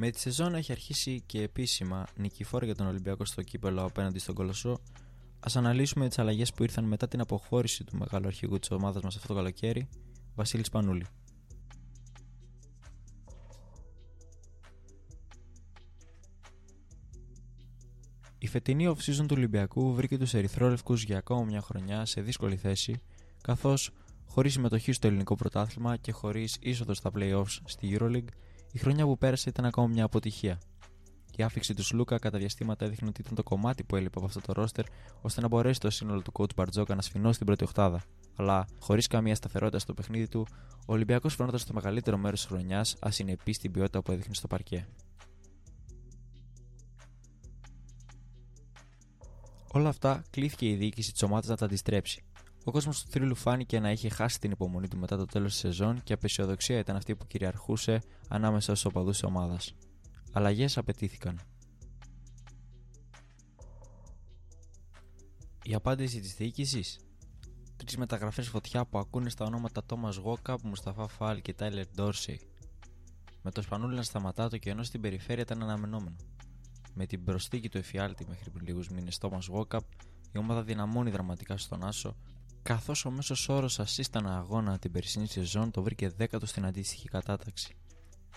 Με τη σεζόν έχει αρχίσει και επίσημα νικηφόρα για τον Ολυμπιακό στο κύπελο απέναντι στον Κολοσσό. Α αναλύσουμε τις αλλαγές που ήρθαν μετά την αποχώρηση του μεγάλου αρχηγού της ομάδας μας αυτό το καλοκαίρι, Βασίλης Πανούλη. Η φετινή off-season του Ολυμπιακού βρήκε τους Ερυθρόλευκους για ακόμα μια χρονιά σε δύσκολη θέση, καθώς χωρίς συμμετοχή στο ελληνικό πρωτάθλημα και χωρίς είσοδο στα playoffs στη Euroleague, η χρονιά που πέρασε ήταν ακόμα μια αποτυχία. Η άφηξη του Σλούκα κατά διαστήματα έδειχνε ότι ήταν το κομμάτι που έλειπε από αυτό το ρόστερ ώστε να μπορέσει το σύνολο του coach Μπαρτζόκα να σφινώσει την πρώτη οχτάδα. Αλλά χωρίς καμία σταθερότητα στο παιχνίδι του, ο Ολυμπιακός φαινόταν στο μεγαλύτερο μέρος της χρονιάς ασυνεπή στην ποιότητα που έδειχνε στο παρκέ. Όλα αυτά κλείθηκε η διοίκηση της ομάδας να τα αντιστρέψει. Ο κόσμος του θρύλου φάνηκε να είχε χάσει την υπομονή του μετά το τέλος της σεζόν και απεσιοδοξία ήταν αυτή που κυριαρχούσε ανάμεσα στους οπαδούς της ομάδας. Αλλαγές απαιτήθηκαν. Η απάντηση της διοίκησης. Τρεις μεταγραφές φωτιά που ακούνε στα ονόματα Τόμα Γόκαπ, Μουσταφά Φάλ και Τάιλερ Ντόρσεϊ. Με το σπανούλι να σταματά το κενό στην περιφέρεια ήταν αναμενόμενο. Με την προστίκη του εφιάλτη μέχρι πριν λίγους μήνες Τόμα Γόκαπ, η ομάδα δυναμώνει δραματικά στον Άσο, καθώς ο μέσος όρος assist αγώνα την περσινή σεζόν το βρήκε 10ο στην αντίστοιχη κατάταξη.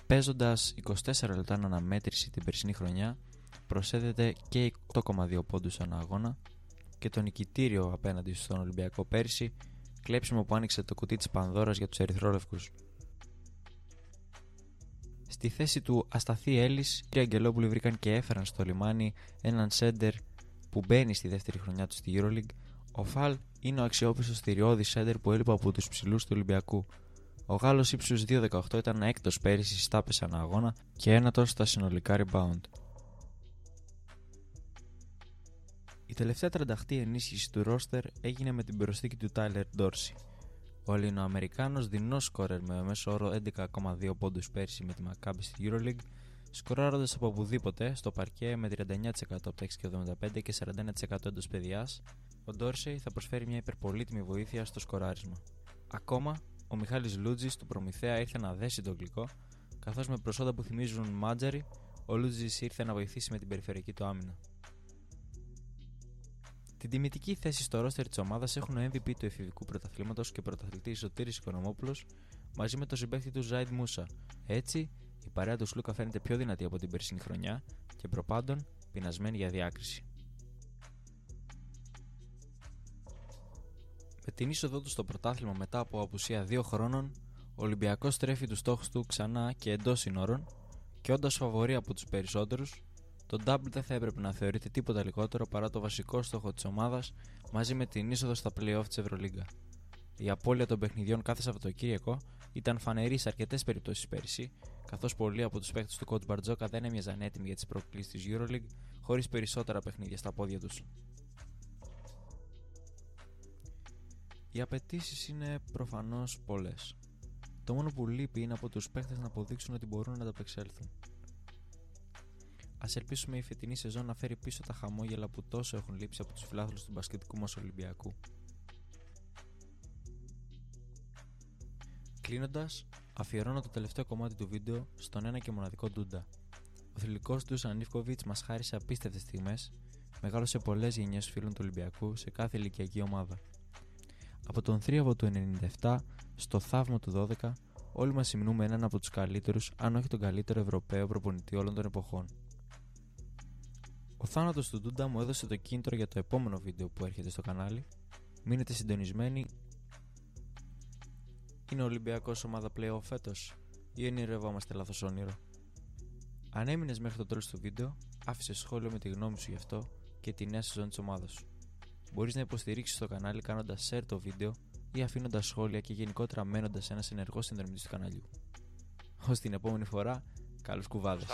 Παίζοντας 24 λεπτά αναμέτρηση την περσινή χρονιά, προσέδεται και 8,2 πόντους ανά αγώνα και το νικητήριο απέναντι στον Ολυμπιακό πέρσι, κλέψιμο που άνοιξε το κουτί της Πανδώρας για τους Ερυθρόλευκους. Στη θέση του Ασταθή Έλλης, οι Αγγελόπουλοι βρήκαν και έφεραν στο λιμάνι έναν σέντερ που μπαίνει στη δεύτερη χρονιά του στη Euroleague. Ο Φαλ είναι ο αξιόπιστος θηριώδης σέντερ που έλειπε από τους ψηλούς του Ολυμπιακού. Ο Γάλλος ύψους 2,18 ήταν έκτος πέρυσι στις τάπες ανά αγώνα και ένατος στα συνολικά rebound. Η τελευταία τρανταχτή ενίσχυση του ρόστερ έγινε με την προσθήκη του Tyler Dorsey. Ο Ελληνοαμερικάνος δεινός σκόρερ με μέσο όρο 11,2 πόντους πέρσι με τη Maccabi στη EuroLeague, σκοράροντας από οπουδήποτε στο παρκέ με 39% από τα 6,75 και 41% εντός παιδιάς, ο Dorsey θα προσφέρει μια υπερπολίτιμη βοήθεια στο σκοράρισμα. Ακόμα, ο Μιχάλης Λούτζης του Προμηθέα ήρθε να δέσει τον γλυκό, καθώς με προσόντα που θυμίζουν μάτζαρι, ο Λούτζης ήρθε να βοηθήσει με την περιφερειακή του άμυνα. Την τιμητική θέση στο ρόστερ της ομάδας έχουν ο MVP του εφηβικού πρωταθλήματος και πρωταθλητής Σωτήρης Οικονομόπουλος μαζί με το συμπέχτη του Ζάιντ Μούσα. Έτσι, η παρέα του Σλούκα φαίνεται πιο δυνατή από την περσινή χρονιά και προπάντων πεινασμένη για διάκριση. Με την είσοδό του στο πρωτάθλημα μετά από απουσία δύο χρόνων, ο Ολυμπιακός στρέφει τους στόχους του ξανά και εντός συνόρων και όντας φαβορή από τους περισσότερους, το double δεν θα έπρεπε να θεωρείται τίποτα λιγότερο παρά το βασικό στόχο της ομάδας μαζί με την είσοδο στα playoff της Ευρωλίγκα. Η απώλεια των παιχνιδιών κάθε Σαββατοκύριακο ήταν φανερή σε αρκετές περιπτώσεις πέρυσι, καθώς πολλοί από τους παίχτε του Coach Μπαρτζόκα δεν έμοιαζαν έτοιμοι για τις προκλήσεις της Euroleague χωρίς περισσότερα παιχνίδια στα πόδια τους. Οι απαιτήσεις είναι προφανώς πολλές. Το μόνο που λείπει είναι από τους παίχτε να αποδείξουν ότι μπορούν να ανταπεξέλθουν. Α ελπίσουμε η φετινή σεζόν να φέρει πίσω τα χαμόγελα που τόσο έχουν λείψει από τους φιλάθλους του μπασκετικού μας Ολυμπιακού. Κλείνοντας, αφιερώνω το τελευταίο κομμάτι του βίντεο στον ένα και μοναδικό Ντούντα. Ο θηλυκό του Ανίφκοβιτ μας χάρισε απίστευτες στιγμές, μεγάλωσε πολλές γενιές φίλων του Ολυμπιακού σε κάθε ηλικιακή ομάδα. Από τον θρίαβο του 97 στο θαύμα του 12, όλοι μας συμνούμε έναν από τους καλύτερους, αν όχι τον καλύτερο Ευρωπαίο προπονητή όλων των εποχών. Ο θάνατος του Ντούντα μου έδωσε το κίνητρο για το επόμενο βίντεο που έρχεται στο κανάλι. Μείνετε συντονισμένοι. Είναι ο Ολυμπιακός ομάδα πλέον φέτος; Ή ενηρευόμαστε λάθος όνειρο; Αν έμεινες μέχρι το τέλος του βίντεο, άφησες σχόλιο με τη γνώμη σου γι' αυτό και τη νέα σεζόν της ομάδας σου. Μπορείς να υποστηρίξεις το κανάλι κάνοντας share το βίντεο ή αφήνοντας σχόλια και γενικότερα μένοντας ένας ενεργός συνδρομητής του καναλιού. Ως την επόμενη φορά, καλούς κουβάδες.